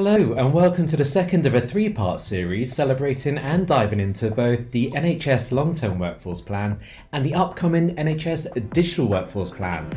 Hello, and welcome to the second of a three part series celebrating and diving into both the NHS Long Term Workforce Plan and the upcoming NHS Digital Workforce Plan.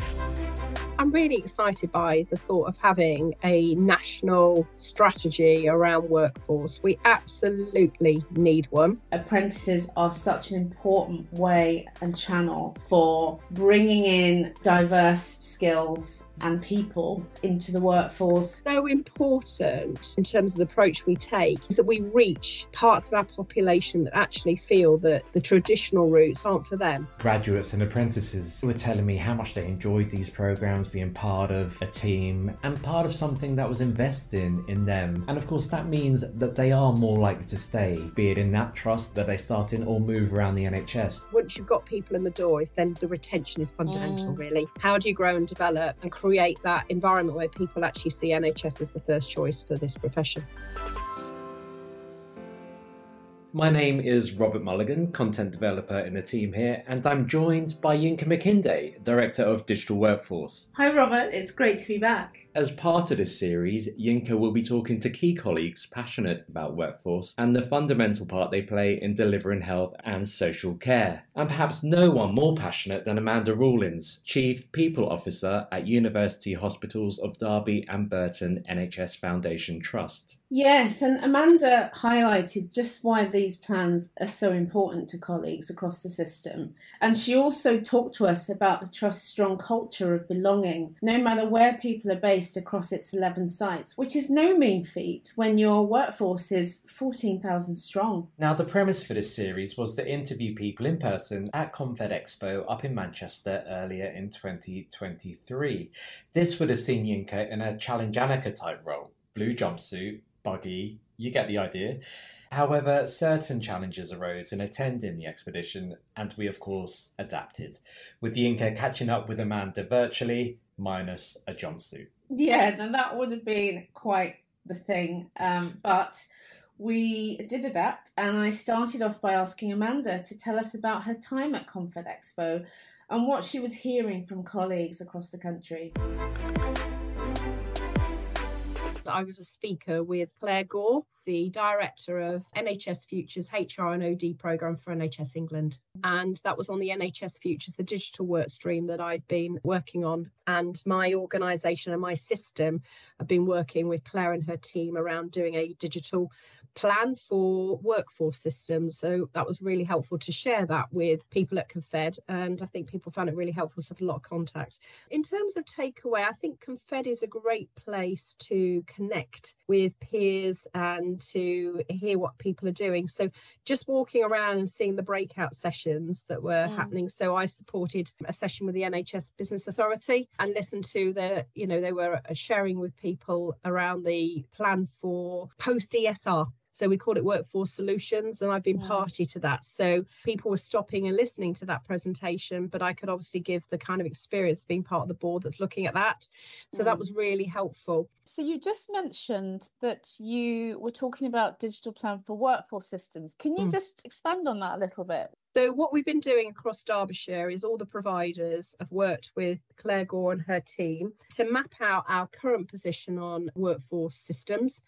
I'm really excited by the thought of having a national strategy around workforce. We absolutely need one. Apprentices are such an important way and channel for bringing in diverse skills and people into the workforce. So important in terms of the approach we take is that we reach parts of our population that actually feel that the traditional routes aren't for them. Graduates and apprentices were telling me how much they enjoyed these programs, being part of a team and part of something that was investing in them. And of course, that means that they are more likely to stay, be it in that trust that they start in or move around the NHS. Once you've got people in the doors, then the retention is fundamental, mm. really. How do you grow and develop and create that environment where people actually see NHS as the first choice for this profession? My name is Robert Mulligan, content developer in the team here, and I'm joined by Yinka Makinde, Director of Digital Workforce. Hi, Robert. It's great to be back. As part of this series, Yinka will be talking to key colleagues passionate about workforce and the fundamental part they play in delivering health and social care. And perhaps no one more passionate than Amanda Rawlings, Chief People Officer at University Hospitals of Derby and Burton NHS Foundation Trust. Yes, and Amanda highlighted just why these plans are so important to colleagues across the system. And she also talked to us about the Trust's strong culture of belonging, no matter where people are based across its 11 sites, which is no mean feat when your workforce is 14,000 strong. Now, the premise for this series was to interview people in person at Confed Expo up in Manchester earlier in 2023. This would have seen Yinka in a Challenge Anneka type role blue jumpsuit, buggy, you get the idea. However, certain challenges arose in attending the expedition, and we, of course, adapted, with the Inca catching up with Amanda virtually, minus a jumpsuit. Yeah, then that would have been quite the thing. Um, but we did adapt, and I started off by asking Amanda to tell us about her time at Confed Expo and what she was hearing from colleagues across the country. I was a speaker with Claire Gore, the director of NHS Futures HR and OD programme for NHS England. And that was on the NHS Futures, the digital work stream that I've been working on. And my organisation and my system have been working with Claire and her team around doing a digital plan for workforce systems. So that was really helpful to share that with people at Confed. And I think people found it really helpful to have a lot of contacts. In terms of takeaway, I think Confed is a great place to connect with peers and to hear what people are doing. So just walking around and seeing the breakout sessions that were mm. happening. So I supported a session with the NHS Business Authority and listened to the, you know, they were sharing with people around the plan for post ESR so we called it Workforce Solutions, and I've been mm. party to that. So people were stopping and listening to that presentation, but I could obviously give the kind of experience of being part of the board that's looking at that. So mm. that was really helpful. So you just mentioned that you were talking about digital plan for workforce systems. Can you mm. just expand on that a little bit? So what we've been doing across Derbyshire is all the providers have worked with Claire Gore and her team to map out our current position on workforce systems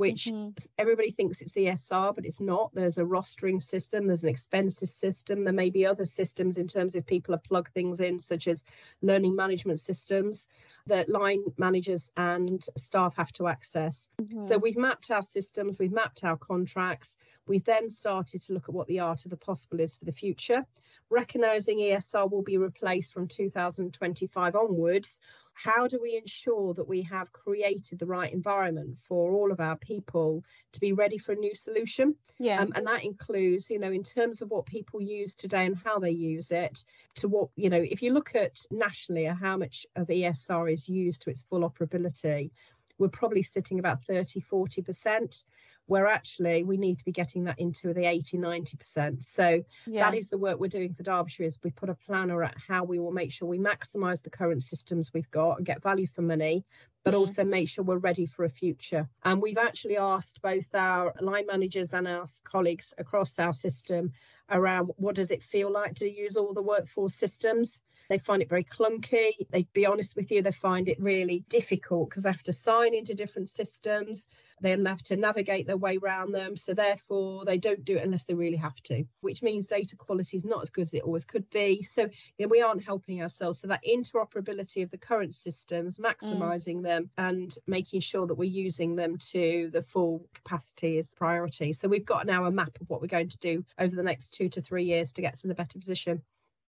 which mm-hmm. everybody thinks it's ESR, but it's not. There's a rostering system, there's an expenses system, there may be other systems in terms of people have plugged things in, such as learning management systems that line managers and staff have to access. Mm-hmm. So we've mapped our systems, we've mapped our contracts. We then started to look at what the art of the possible is for the future, recognizing ESR will be replaced from 2025 onwards how do we ensure that we have created the right environment for all of our people to be ready for a new solution? Yeah. Um, and that includes you know in terms of what people use today and how they use it to what you know if you look at nationally how much of esr is used to its full operability we're probably sitting about 30 40 percent where actually we need to be getting that into the 80 90% so yeah. that is the work we're doing for derbyshire is we put a planner at how we will make sure we maximize the current systems we've got and get value for money but mm. also make sure we're ready for a future and we've actually asked both our line managers and our colleagues across our system around what does it feel like to use all the workforce systems They find it very clunky. They'd be honest with you, they find it really difficult because they have to sign into different systems. They have to navigate their way around them. So therefore they don't do it unless they really have to, which means data quality is not as good as it always could be. So you know, we aren't helping ourselves. So that interoperability of the current systems, maximizing mm. them and making sure that we're using them to the full capacity is priority. So we've got now a map of what we're going to do over the next two to three years to get us in a better position.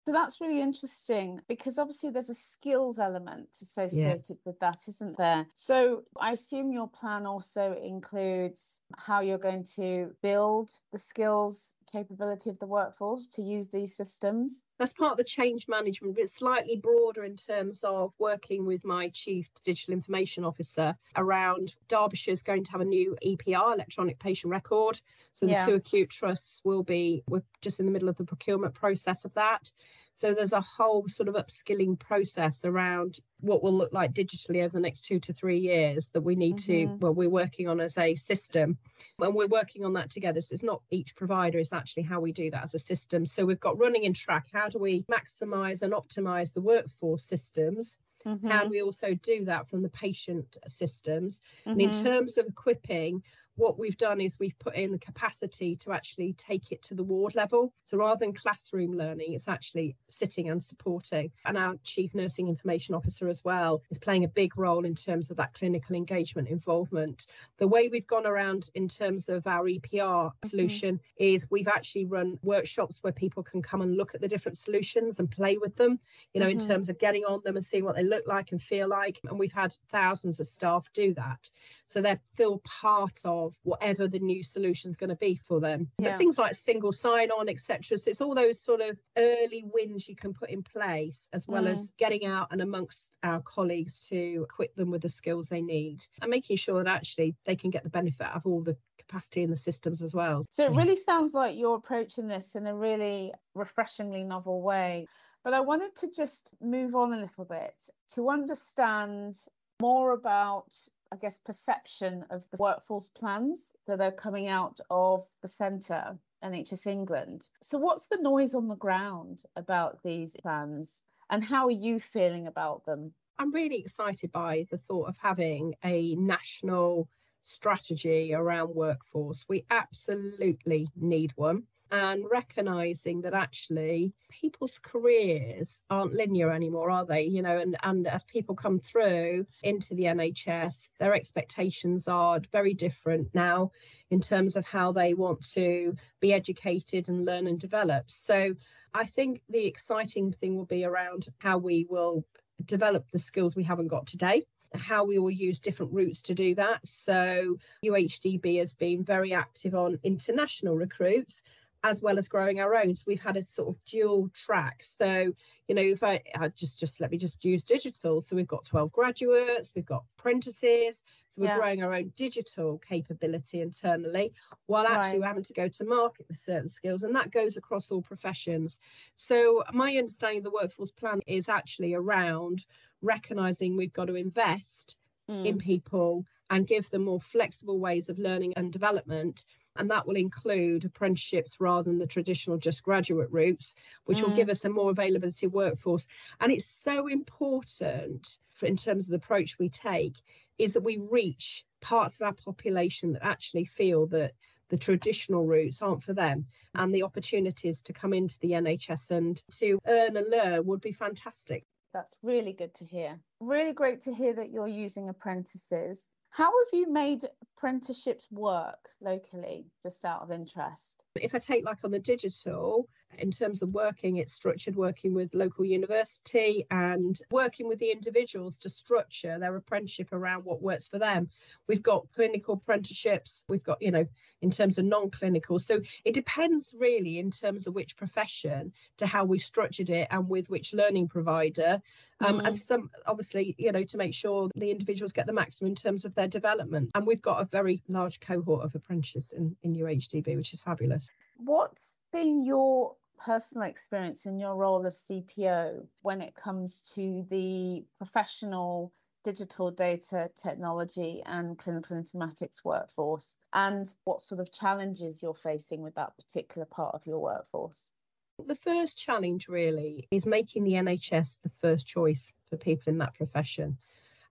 So that's really interesting because obviously there's a skills element associated yeah. with that, isn't there? So I assume your plan also includes how you're going to build the skills capability of the workforce to use these systems? That's part of the change management, but it's slightly broader in terms of working with my Chief Digital Information Officer around Derbyshire's going to have a new EPR, electronic patient record. So the yeah. two acute trusts will be, we're just in the middle of the procurement process of that. So there's a whole sort of upskilling process around what will look like digitally over the next two to three years that we need mm-hmm. to, well, we're working on as a system. And we're working on that together. So it's not each provider, it's actually how we do that as a system. So we've got running in track. How do we maximize and optimize the workforce systems? Mm-hmm. How do we also do that from the patient systems? Mm-hmm. And in mm-hmm. terms of equipping, what we've done is we've put in the capacity to actually take it to the ward level. So rather than classroom learning, it's actually sitting and supporting. And our Chief Nursing Information Officer as well is playing a big role in terms of that clinical engagement involvement. The way we've gone around in terms of our EPR mm-hmm. solution is we've actually run workshops where people can come and look at the different solutions and play with them, you know, mm-hmm. in terms of getting on them and seeing what they look like and feel like. And we've had thousands of staff do that. So they feel part of whatever the new solution is going to be for them. Yeah. But things like single sign on, etc. So it's all those sort of early wins you can put in place, as well mm. as getting out and amongst our colleagues to equip them with the skills they need and making sure that actually they can get the benefit of all the capacity in the systems as well. So it really sounds like you're approaching this in a really refreshingly novel way. But I wanted to just move on a little bit to understand more about I guess, perception of the workforce plans that are coming out of the centre, NHS England. So, what's the noise on the ground about these plans, and how are you feeling about them? I'm really excited by the thought of having a national strategy around workforce. We absolutely need one and recognizing that actually people's careers aren't linear anymore, are they? You know, and, and as people come through into the NHS, their expectations are very different now in terms of how they want to be educated and learn and develop. So I think the exciting thing will be around how we will develop the skills we haven't got today how we will use different routes to do that. So UHDB has been very active on international recruits, as well as growing our own. So we've had a sort of dual track. So, you know, if I, I just just let me just use digital. So we've got 12 graduates, we've got apprentices. So we're yeah. growing our own digital capability internally while actually right. having to go to market with certain skills. And that goes across all professions. So my understanding of the workforce plan is actually around recognizing we've got to invest mm. in people and give them more flexible ways of learning and development and that will include apprenticeships rather than the traditional just graduate routes, which mm. will give us a more availability workforce. And it's so important for, in terms of the approach we take, is that we reach parts of our population that actually feel that the traditional routes aren't for them and the opportunities to come into the NHS and to earn and learn would be fantastic. That's really good to hear. Really great to hear that you're using apprentices. How have you made apprenticeships work locally, just out of interest? If I take like on the digital, in terms of working, it's structured working with local university and working with the individuals to structure their apprenticeship around what works for them. We've got clinical apprenticeships, we've got, you know, in terms of non clinical. So it depends really in terms of which profession to how we've structured it and with which learning provider. Um, mm. And some, obviously, you know, to make sure the individuals get the maximum in terms of their development. And we've got a very large cohort of apprentices in, in UHDB, which is fabulous. What's been your personal experience in your role as CPO when it comes to the professional digital data technology and clinical informatics workforce and what sort of challenges you're facing with that particular part of your workforce? The first challenge really is making the NHS the first choice for people in that profession.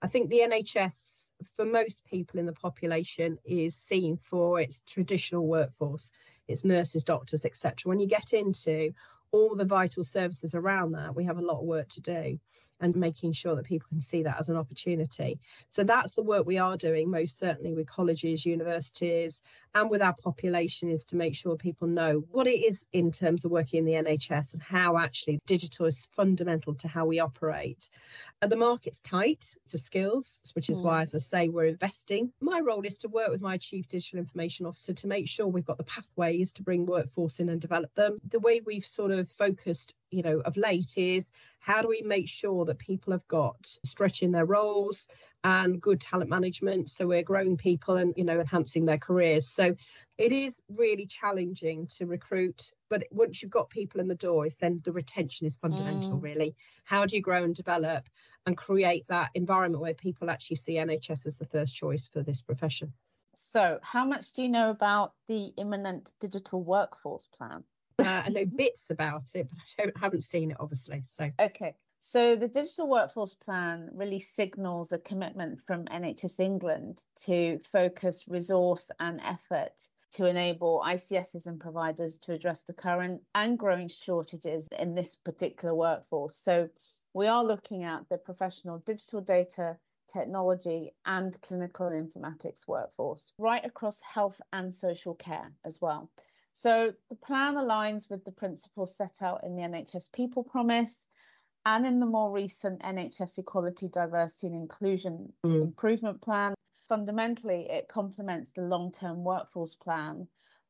I think the NHS, for most people in the population, is seen for its traditional workforce, its nurses, doctors, etc. When you get into all the vital services around that, we have a lot of work to do and making sure that people can see that as an opportunity. So that's the work we are doing, most certainly with colleges, universities, and with our population, is to make sure people know what it is in terms of working in the NHS and how actually digital is fundamental to how we operate. And the market's tight for skills, which is mm. why, as I say, we're investing. My role is to work with my Chief Digital Information Officer to make sure we've got the pathways to bring workforce in and develop them. The way we've sort of focused you know of late is how do we make sure that people have got stretch in their roles and good talent management so we're growing people and you know enhancing their careers so it is really challenging to recruit but once you've got people in the doors then the retention is fundamental mm. really how do you grow and develop and create that environment where people actually see nhs as the first choice for this profession so how much do you know about the imminent digital workforce plan uh, I know bits about it, but I don't haven't seen it obviously. So okay. So the digital workforce plan really signals a commitment from NHS England to focus resource and effort to enable ICSs and providers to address the current and growing shortages in this particular workforce. So we are looking at the professional digital data technology and clinical informatics workforce right across health and social care as well. So the plan aligns with the principles set out in the NHS People Promise and in the more recent NHS Equality, Diversity and Inclusion mm. Improvement Plan. Fundamentally, it complements the long term workforce plan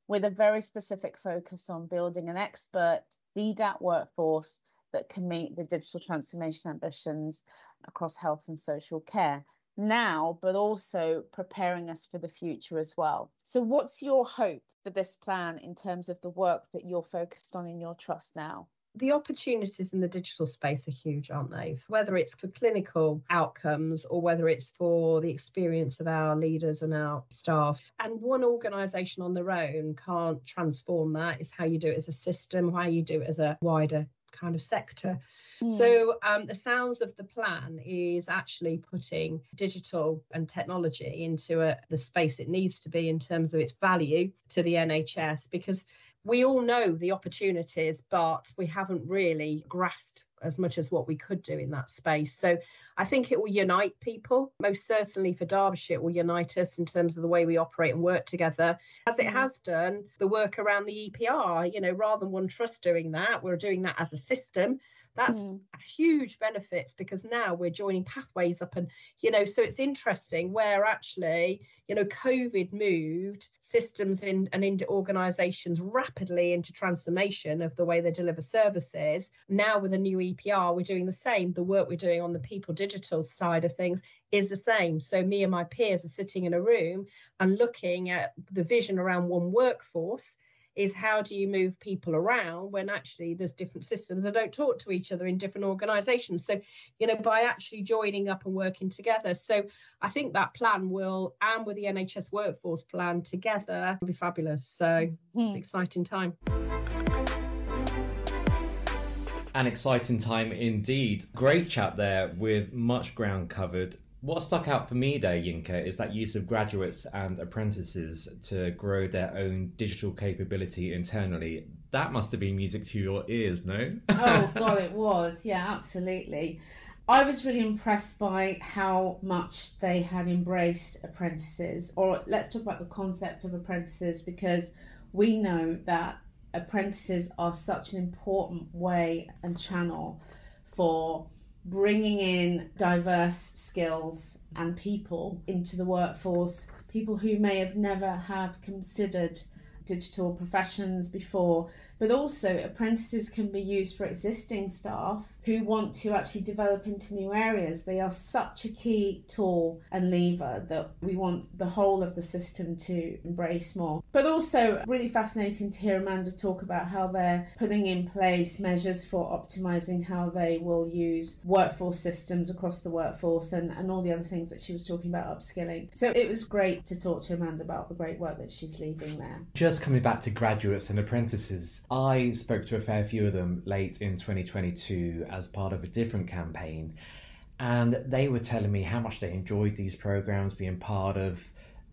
with a very specific focus on building an expert DDAT workforce that can meet the digital transformation ambitions across health and social care now, but also preparing us for the future as well. So, what's your hope for this plan in terms of the work that you're focused on in your trust now? The opportunities in the digital space are huge, aren't they? Whether it's for clinical outcomes or whether it's for the experience of our leaders and our staff. And one organisation on their own can't transform that. It's how you do it as a system, how you do it as a wider kind of sector. Mm. So um, the sounds of the plan is actually putting digital and technology into a, the space it needs to be in terms of its value to the NHS because we all know the opportunities, but we haven't really grasped as much as what we could do in that space. So I think it will unite people. Most certainly for Derbyshire, it will unite us in terms of the way we operate and work together, as it mm. has done the work around the EPR. You know, rather than one trust doing that, we're doing that as a system. That's mm. huge benefits because now we're joining pathways up and, you know, so it's interesting where actually, you know, COVID moved systems in and into organizations rapidly into transformation of the way they deliver services. Now with a new EPR, we're doing the same. The work we're doing on the people digital side of things is the same. So me and my peers are sitting in a room and looking at the vision around one workforce is how do you move people around when actually there's different systems that don't talk to each other in different organizations so you know by actually joining up and working together so i think that plan will and with the nhs workforce plan together be fabulous so mm. it's exciting time an exciting time indeed. Great chat there with much ground covered. What stuck out for me there, Yinka, is that use of graduates and apprentices to grow their own digital capability internally. That must have been music to your ears, no? oh, God, it was. Yeah, absolutely. I was really impressed by how much they had embraced apprentices, or let's talk about the concept of apprentices, because we know that apprentices are such an important way and channel for bringing in diverse skills and people into the workforce, people who may have never have considered digital professions before, but also apprentices can be used for existing staff who want to actually develop into new areas. They are such a key tool and lever that we want the whole of the system to embrace more. But also, really fascinating to hear Amanda talk about how they're putting in place measures for optimizing how they will use workforce systems across the workforce and, and all the other things that she was talking about upskilling. So it was great to talk to Amanda about the great work that she's leading there. Just coming back to graduates and apprentices, I spoke to a fair few of them late in 2022 as part of a different campaign, and they were telling me how much they enjoyed these programs, being part of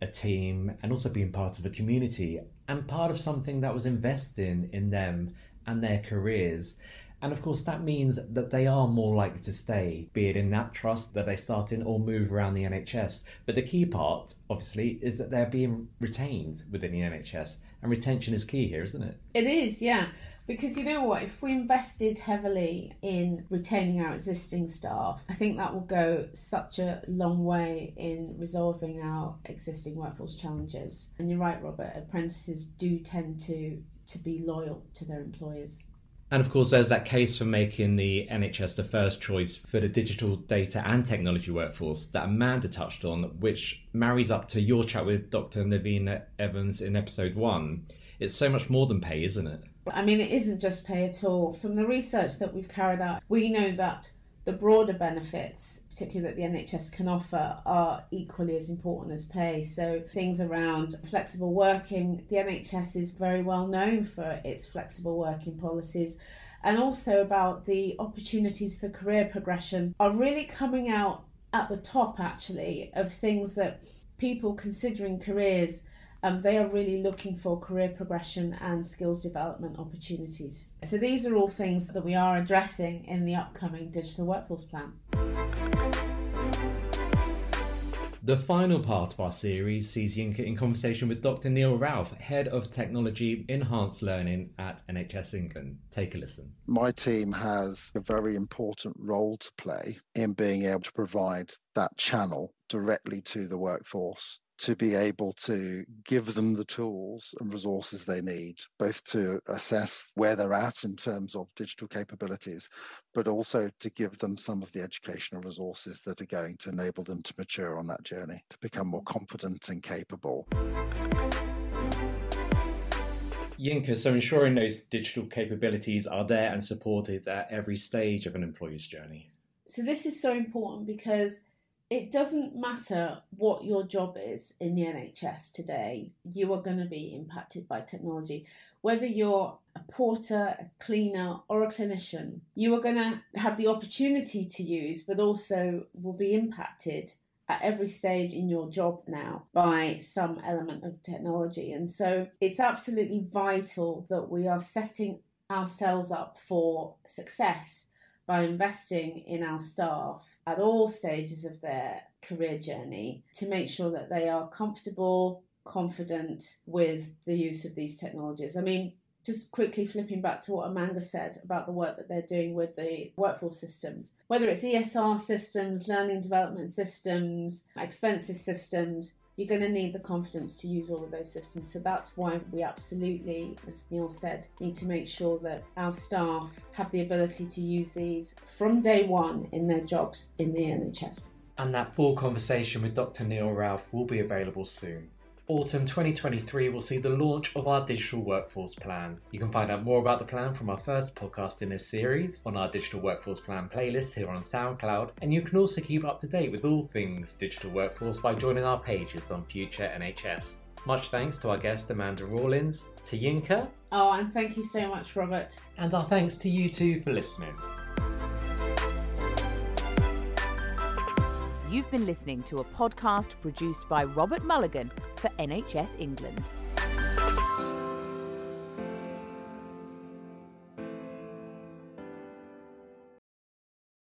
a team and also being part of a community and part of something that was investing in them and their careers. And of course, that means that they are more likely to stay, be it in that trust that they start in or move around the NHS. But the key part, obviously, is that they're being retained within the NHS. And retention is key here, isn't it? It is, yeah. Because you know what, if we invested heavily in retaining our existing staff, I think that will go such a long way in resolving our existing workforce challenges. And you're right, Robert, apprentices do tend to, to be loyal to their employers. And of course, there's that case for making the NHS the first choice for the digital data and technology workforce that Amanda touched on, which marries up to your chat with Dr. Navina Evans in episode one. It's so much more than pay, isn't it? I mean, it isn't just pay at all. From the research that we've carried out, we know that the broader benefits, particularly that the NHS can offer, are equally as important as pay. So, things around flexible working, the NHS is very well known for its flexible working policies, and also about the opportunities for career progression are really coming out at the top, actually, of things that people considering careers um, they are really looking for career progression and skills development opportunities. So these are all things that we are addressing in the upcoming Digital Workforce Plan. The final part of our series sees Yinka in conversation with Dr. Neil Ralph, Head of Technology Enhanced Learning at NHS England. Take a listen. My team has a very important role to play in being able to provide that channel directly to the workforce to be able to give them the tools and resources they need, both to assess where they're at in terms of digital capabilities, but also to give them some of the educational resources that are going to enable them to mature on that journey, to become more confident and capable. Yinka, so ensuring those digital capabilities are there and supported at every stage of an employee's journey. So, this is so important because it doesn't matter what your job is in the NHS today, you are going to be impacted by technology. Whether you're a porter, a cleaner, or a clinician, you are going to have the opportunity to use, but also will be impacted at every stage in your job now by some element of technology. And so it's absolutely vital that we are setting ourselves up for success by investing in our staff at all stages of their career journey to make sure that they are comfortable, confident with the use of these technologies. I mean, just quickly flipping back to what Amanda said about the work that they're doing with the workforce systems, whether it's ESR systems, learning development systems, expenses systems, you're going to need the confidence to use all of those systems. So that's why we absolutely, as Neil said, need to make sure that our staff have the ability to use these from day one in their jobs in the NHS. And that full conversation with Dr. Neil Ralph will be available soon. Autumn 2023 will see the launch of our digital workforce plan. You can find out more about the plan from our first podcast in this series on our digital workforce plan playlist here on SoundCloud, and you can also keep up to date with all things digital workforce by joining our pages on Future NHS. Much thanks to our guest Amanda Rawlings, to Yinka. Oh, and thank you so much, Robert. And our thanks to you too for listening. You've been listening to a podcast produced by Robert Mulligan for NHS England.